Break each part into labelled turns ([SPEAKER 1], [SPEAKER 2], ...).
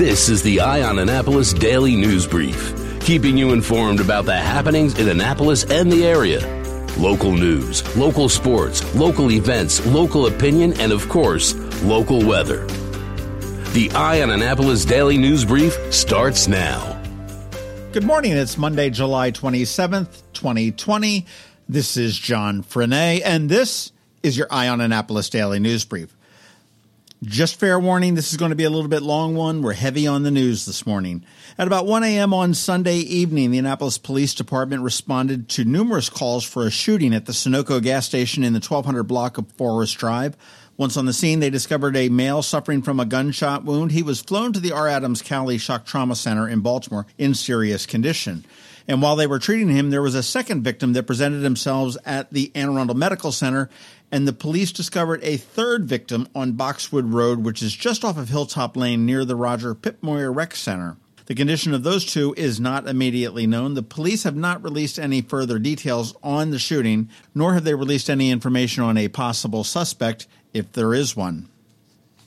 [SPEAKER 1] This is the Eye on Annapolis Daily News Brief, keeping you informed about the happenings in Annapolis and the area. Local news, local sports, local events, local opinion, and of course, local weather. The Eye on Annapolis Daily News Brief starts now.
[SPEAKER 2] Good morning. It's Monday, July 27th, 2020. This is John Frenaye, and this is your Eye on Annapolis Daily News Brief. Just fair warning, this is going to be a little bit long one. We're heavy on the news this morning. At about 1 a.m. on Sunday evening, the Annapolis Police Department responded to numerous calls for a shooting at the Sunoco gas station in the 1200 block of Forest Drive. Once on the scene, they discovered a male suffering from a gunshot wound. He was flown to the R. Adams Cowley Shock Trauma Center in Baltimore in serious condition. And while they were treating him, there was a second victim that presented themselves at the Anne Arundel Medical Center, and the police discovered a third victim on Boxwood Road, which is just off of Hilltop Lane near the Roger Pip Moyer Rec Center. The condition of those two is not immediately known. The police have not released any further details on the shooting, nor have they released any information on a possible suspect, if there is one.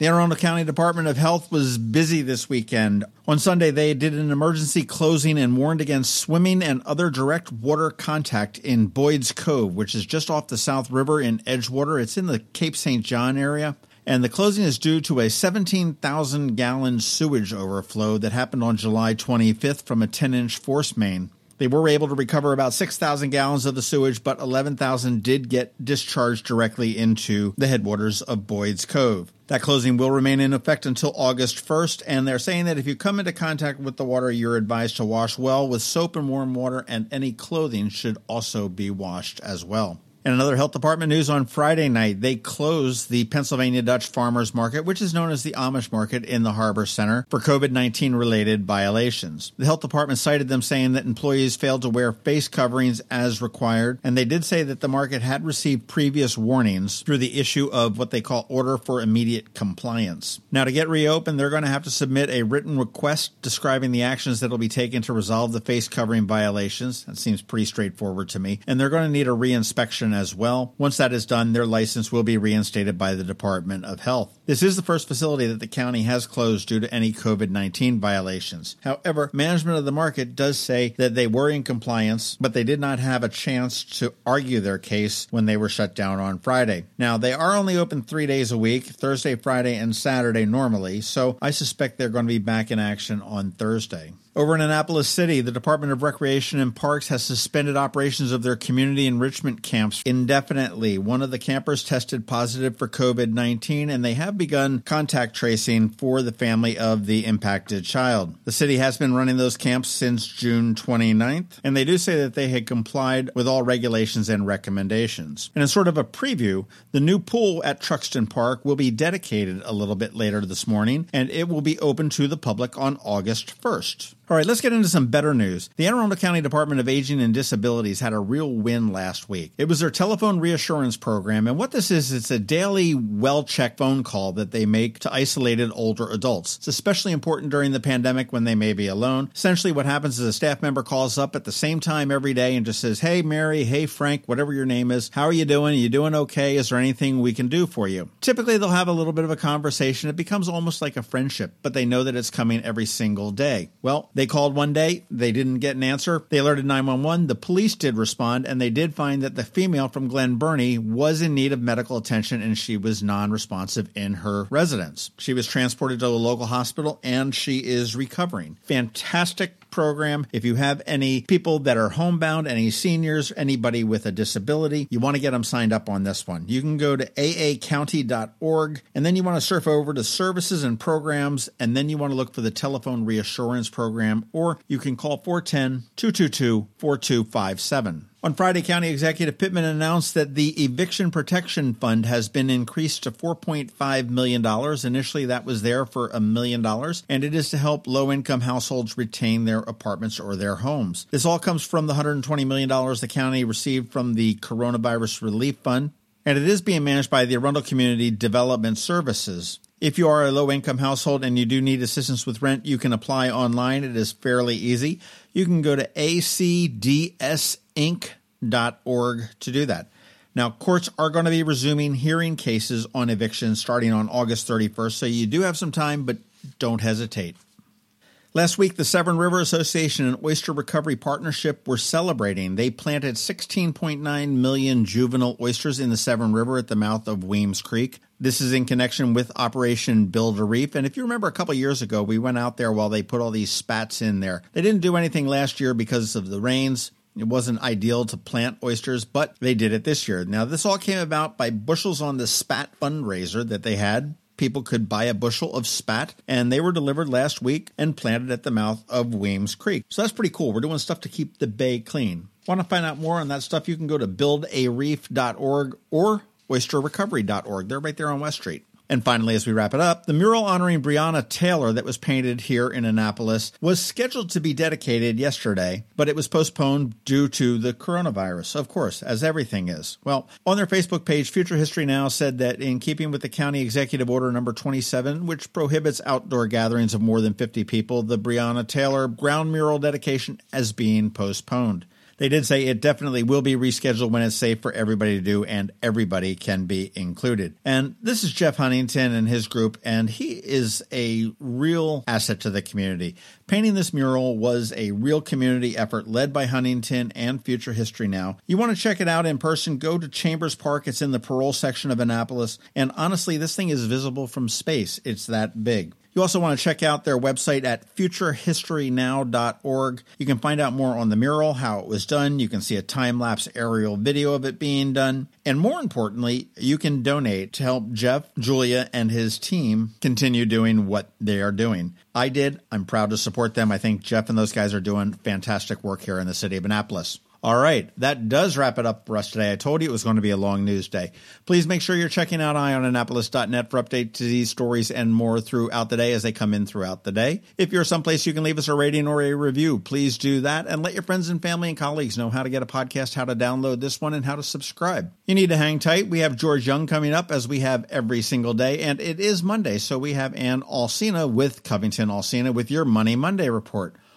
[SPEAKER 2] The Arundel County Department of Health was busy this weekend. On Sunday, they did an emergency closing and warned against swimming and other direct water contact in Boyd's Cove, which is just off the South River in Edgewater. It's in the Cape St. John area. And the closing is due to a 17,000 gallon sewage overflow that happened on July 25th from a 10 inch force main. They were able to recover about 6,000 gallons of the sewage, but 11,000 did get discharged directly into the headwaters of Boyd's Cove. That closing will remain in effect until August 1st, and they're saying that if you come into contact with the water, you're advised to wash well with soap and warm water, and any clothing should also be washed as well. And another health department news on Friday night, they closed the Pennsylvania Dutch Farmers Market, which is known as the Amish Market in the Harbor Center, for COVID 19 related violations. The health department cited them saying that employees failed to wear face coverings as required, and they did say that the market had received previous warnings through the issue of what they call Order for Immediate Compliance. Now, to get reopened, they're going to have to submit a written request describing the actions that will be taken to resolve the face covering violations. That seems pretty straightforward to me. And they're going to need a reinspection as well. Once that is done, their license will be reinstated by the Department of Health. This is the first facility that the county has closed due to any COVID 19 violations. However, management of the market does say that they were in compliance, but they did not have a chance to argue their case when they were shut down on Friday. Now, they are only open three days a week Thursday, Friday, and Saturday normally, so I suspect they're going to be back in action on Thursday. Over in Annapolis City, the Department of Recreation and Parks has suspended operations of their community enrichment camps indefinitely. One of the campers tested positive for COVID 19, and they have begun contact tracing for the family of the impacted child. The city has been running those camps since June 29th, and they do say that they had complied with all regulations and recommendations. And in sort of a preview, the new pool at Truxtun Park will be dedicated a little bit later this morning, and it will be open to the public on August 1st. All right, let's get into some better news. The Anne Arundel County Department of Aging and Disabilities had a real win last week. It was their telephone reassurance program, and what this is, it's a daily well check phone call that they make to isolated older adults. It's especially important during the pandemic when they may be alone. Essentially, what happens is a staff member calls up at the same time every day and just says, Hey, Mary, hey, Frank, whatever your name is, how are you doing? Are you doing okay? Is there anything we can do for you? Typically, they'll have a little bit of a conversation. It becomes almost like a friendship, but they know that it's coming every single day. Well, they called one day, they didn't get an answer. They alerted 911. The police did respond, and they did find that the female from Glen Burnie was in need of medical attention and she was non responsive in her residence. She was transported to a local hospital and she is recovering. Fantastic program. If you have any people that are homebound, any seniors, anybody with a disability, you want to get them signed up on this one. You can go to aacounty.org and then you want to surf over to services and programs and then you want to look for the telephone reassurance program or you can call 410 222 4257. On Friday, County Executive Pittman announced that the Eviction Protection Fund has been increased to $4.5 million. Initially, that was there for a million dollars, and it is to help low income households retain their apartments or their homes. This all comes from the $120 million the county received from the Coronavirus Relief Fund, and it is being managed by the Arundel Community Development Services. If you are a low income household and you do need assistance with rent, you can apply online. It is fairly easy. You can go to acdsinc.org to do that. Now, courts are going to be resuming hearing cases on evictions starting on August 31st, so you do have some time, but don't hesitate. Last week, the Severn River Association and Oyster Recovery Partnership were celebrating. They planted 16.9 million juvenile oysters in the Severn River at the mouth of Weems Creek. This is in connection with Operation Build a Reef. And if you remember a couple years ago, we went out there while they put all these spats in there. They didn't do anything last year because of the rains. It wasn't ideal to plant oysters, but they did it this year. Now, this all came about by bushels on the spat fundraiser that they had people could buy a bushel of spat, and they were delivered last week and planted at the mouth of Weems Creek. So that's pretty cool. We're doing stuff to keep the bay clean. Want to find out more on that stuff? You can go to buildareef.org or oysterrecovery.org. They're right there on West Street. And finally, as we wrap it up, the mural honoring Breonna Taylor that was painted here in Annapolis was scheduled to be dedicated yesterday, but it was postponed due to the coronavirus, of course, as everything is. Well, on their Facebook page, Future History Now said that in keeping with the county executive order number 27, which prohibits outdoor gatherings of more than 50 people, the Breonna Taylor ground mural dedication is being postponed. They did say it definitely will be rescheduled when it's safe for everybody to do and everybody can be included. And this is Jeff Huntington and his group, and he is a real asset to the community. Painting this mural was a real community effort led by Huntington and Future History Now. You want to check it out in person, go to Chambers Park. It's in the Parole section of Annapolis. And honestly, this thing is visible from space. It's that big. You also want to check out their website at futurehistorynow.org. You can find out more on the mural, how it was done. You can see a time lapse aerial video of it being done. And more importantly, you can donate to help Jeff, Julia, and his team continue doing what they are doing. I did. I'm proud to support them. I think Jeff and those guys are doing fantastic work here in the city of Annapolis. All right, that does wrap it up for us today. I told you it was going to be a long news day. Please make sure you're checking out eyeonannapolis.net for updates to these stories and more throughout the day as they come in throughout the day. If you're someplace you can leave us a rating or a review, please do that and let your friends and family and colleagues know how to get a podcast, how to download this one, and how to subscribe. You need to hang tight. We have George Young coming up as we have every single day, and it is Monday, so we have Ann Alsina with Covington Alsina with your Money Monday report.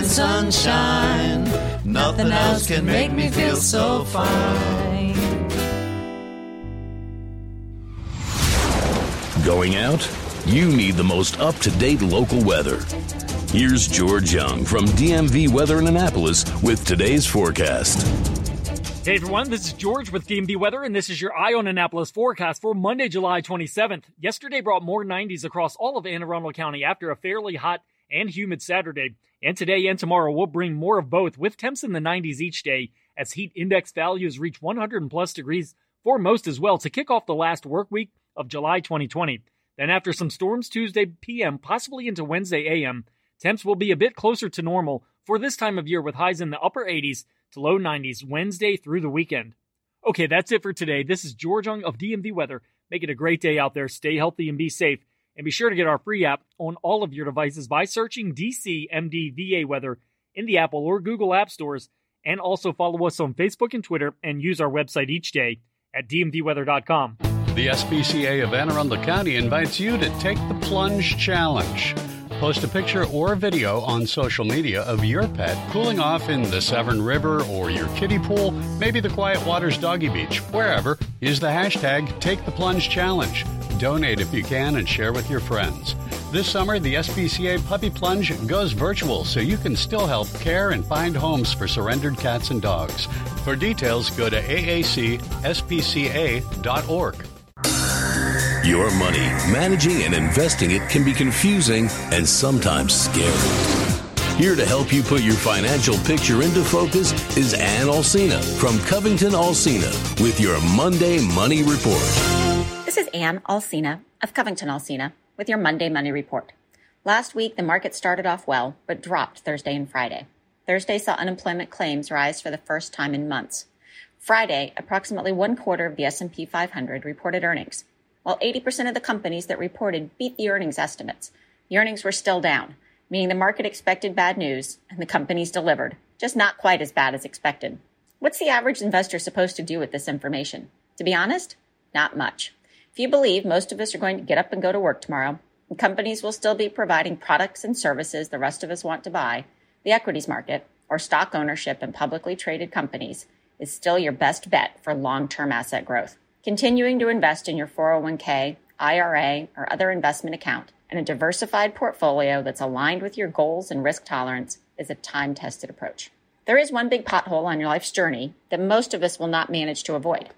[SPEAKER 3] sunshine, nothing else can make me feel so fine.
[SPEAKER 1] Going out? You need the most up to date local weather. Here's George Young from DMV Weather in Annapolis with today's forecast.
[SPEAKER 4] Hey everyone, this is George with DMV Weather, and this is your Eye on Annapolis forecast for Monday, July 27th. Yesterday brought more 90s across all of Anne Arundel County after a fairly hot and humid Saturday. And today and tomorrow will bring more of both, with temps in the 90s each day as heat index values reach 100 plus degrees for most as well to kick off the last work week of July 2020. Then, after some storms Tuesday PM, possibly into Wednesday AM, temps will be a bit closer to normal for this time of year with highs in the upper 80s to low 90s Wednesday through the weekend. Okay, that's it for today. This is George Young of DMV Weather. Make it a great day out there. Stay healthy and be safe. And be sure to get our free app on all of your devices by searching DC MDVA Weather in the Apple or Google App Stores. And also follow us on Facebook and Twitter and use our website each day at dmvweather.com.
[SPEAKER 5] The SPCA of Anne Arundel County invites you to take the plunge challenge. Post a picture or video on social media of your pet cooling off in the Severn River or your kiddie pool, maybe the Quiet Waters Doggy Beach, wherever. Use the hashtag Take the Plunge Challenge. Donate if you can and share with your friends. This summer, the SPCA Puppy Plunge goes virtual so you can still help care and find homes for surrendered cats and dogs. For details, go to aacspca.org.
[SPEAKER 1] Your money, managing and investing it can be confusing and sometimes scary. Here to help you put your financial picture into focus is Ann Alsina from Covington Alsina with your Monday Money Report.
[SPEAKER 6] This is Ann Alsina of Covington Alsina with your Monday Money Report. Last week, the market started off well, but dropped Thursday and Friday. Thursday saw unemployment claims rise for the first time in months. Friday, approximately one quarter of the S&P 500 reported earnings, while 80% of the companies that reported beat the earnings estimates. The earnings were still down, meaning the market expected bad news and the companies delivered, just not quite as bad as expected. What's the average investor supposed to do with this information? To be honest, not much. If you believe most of us are going to get up and go to work tomorrow, and companies will still be providing products and services the rest of us want to buy, the equities market, or stock ownership in publicly traded companies, is still your best bet for long term asset growth. Continuing to invest in your 401k, IRA, or other investment account in a diversified portfolio that's aligned with your goals and risk tolerance is a time tested approach. There is one big pothole on your life's journey that most of us will not manage to avoid.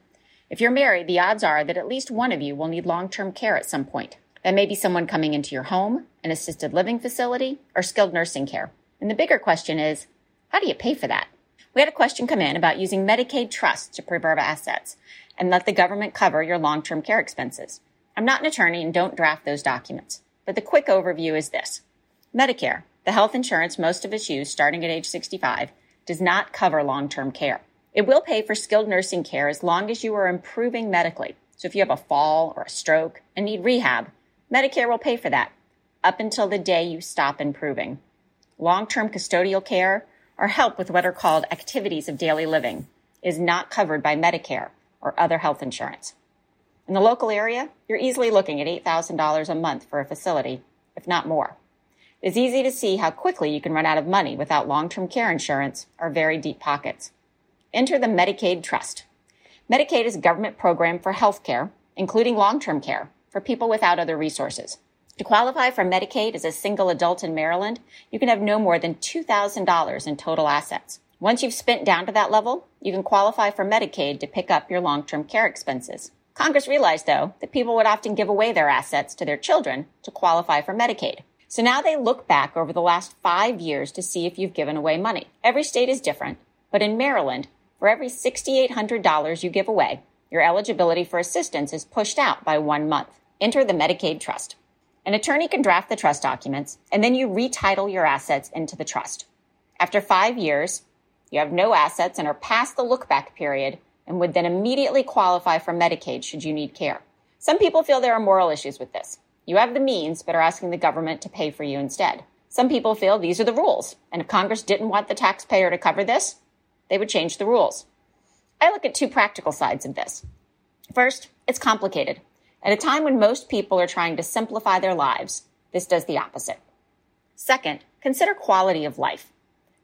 [SPEAKER 6] If you're married, the odds are that at least one of you will need long term care at some point. That may be someone coming into your home, an assisted living facility, or skilled nursing care. And the bigger question is how do you pay for that? We had a question come in about using Medicaid trusts to preserve assets and let the government cover your long term care expenses. I'm not an attorney and don't draft those documents, but the quick overview is this Medicare, the health insurance most of us use starting at age 65, does not cover long term care. It will pay for skilled nursing care as long as you are improving medically. So if you have a fall or a stroke and need rehab, Medicare will pay for that up until the day you stop improving. Long term custodial care or help with what are called activities of daily living is not covered by Medicare or other health insurance. In the local area, you're easily looking at $8,000 a month for a facility, if not more. It's easy to see how quickly you can run out of money without long term care insurance or very deep pockets. Enter the Medicaid Trust. Medicaid is a government program for health care, including long term care, for people without other resources. To qualify for Medicaid as a single adult in Maryland, you can have no more than $2,000 in total assets. Once you've spent down to that level, you can qualify for Medicaid to pick up your long-term care expenses. Congress realized, though, that people would often give away their assets to their children to qualify for Medicaid. So now they look back over the last five years to see if you've given away money. Every state is different, but in Maryland, for every $6,800 you give away, your eligibility for assistance is pushed out by one month. Enter the Medicaid Trust. An attorney can draft the trust documents, and then you retitle your assets into the trust. After five years, you have no assets and are past the look back period and would then immediately qualify for Medicaid should you need care. Some people feel there are moral issues with this. You have the means, but are asking the government to pay for you instead. Some people feel these are the rules, and if Congress didn't want the taxpayer to cover this, they would change the rules. I look at two practical sides of this. First, it's complicated. At a time when most people are trying to simplify their lives, this does the opposite. Second, consider quality of life.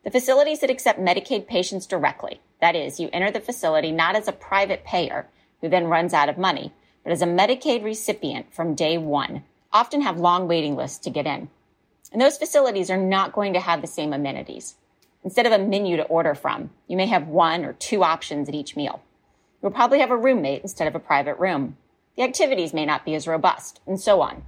[SPEAKER 6] The facilities that accept Medicaid patients directly, that is, you enter the facility not as a private payer who then runs out of money, but as a Medicaid recipient from day one, often have long waiting lists to get in. And those facilities are not going to have the same amenities. Instead of a menu to order from, you may have one or two options at each meal. You'll probably have a roommate instead of a private room. The activities may not be as robust, and so on.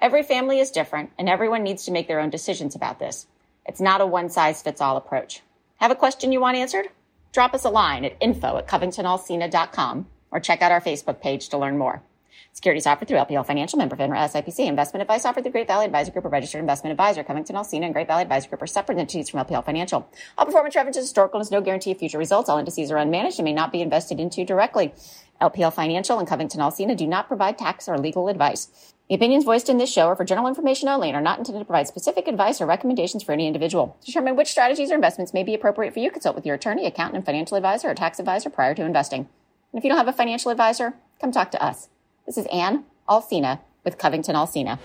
[SPEAKER 6] Every family is different, and everyone needs to make their own decisions about this. It's not a one size fits all approach. Have a question you want answered? Drop us a line at info at covingtonalsina.com or check out our Facebook page to learn more. Securities offered through LPL Financial Member FINRA SIPC. Investment advice offered through Great Valley Advisor Group, a registered investment advisor. Covington Alsina and Great Valley Advisor Group are separate entities from LPL Financial. All performance references historical and is no guarantee of future results. All indices are unmanaged and may not be invested into directly. LPL Financial and Covington Alsina do not provide tax or legal advice. The opinions voiced in this show are for general information only and are not intended to provide specific advice or recommendations for any individual. To determine which strategies or investments may be appropriate for you, consult with your attorney, accountant, and financial advisor or tax advisor prior to investing. And if you don't have a financial advisor, come talk to us. This is Ann Alsina with Covington Alsina.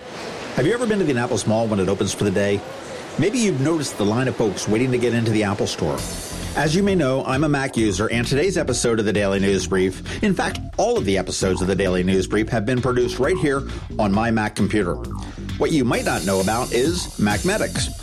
[SPEAKER 2] Have you ever been to the Apple Mall when it opens for the day? Maybe you've noticed the line of folks waiting to get into the Apple Store. As you may know, I'm a Mac user, and today's episode of the Daily News Brief, in fact, all of the episodes of the Daily News Brief have been produced right here on my Mac computer. What you might not know about is MacMedics.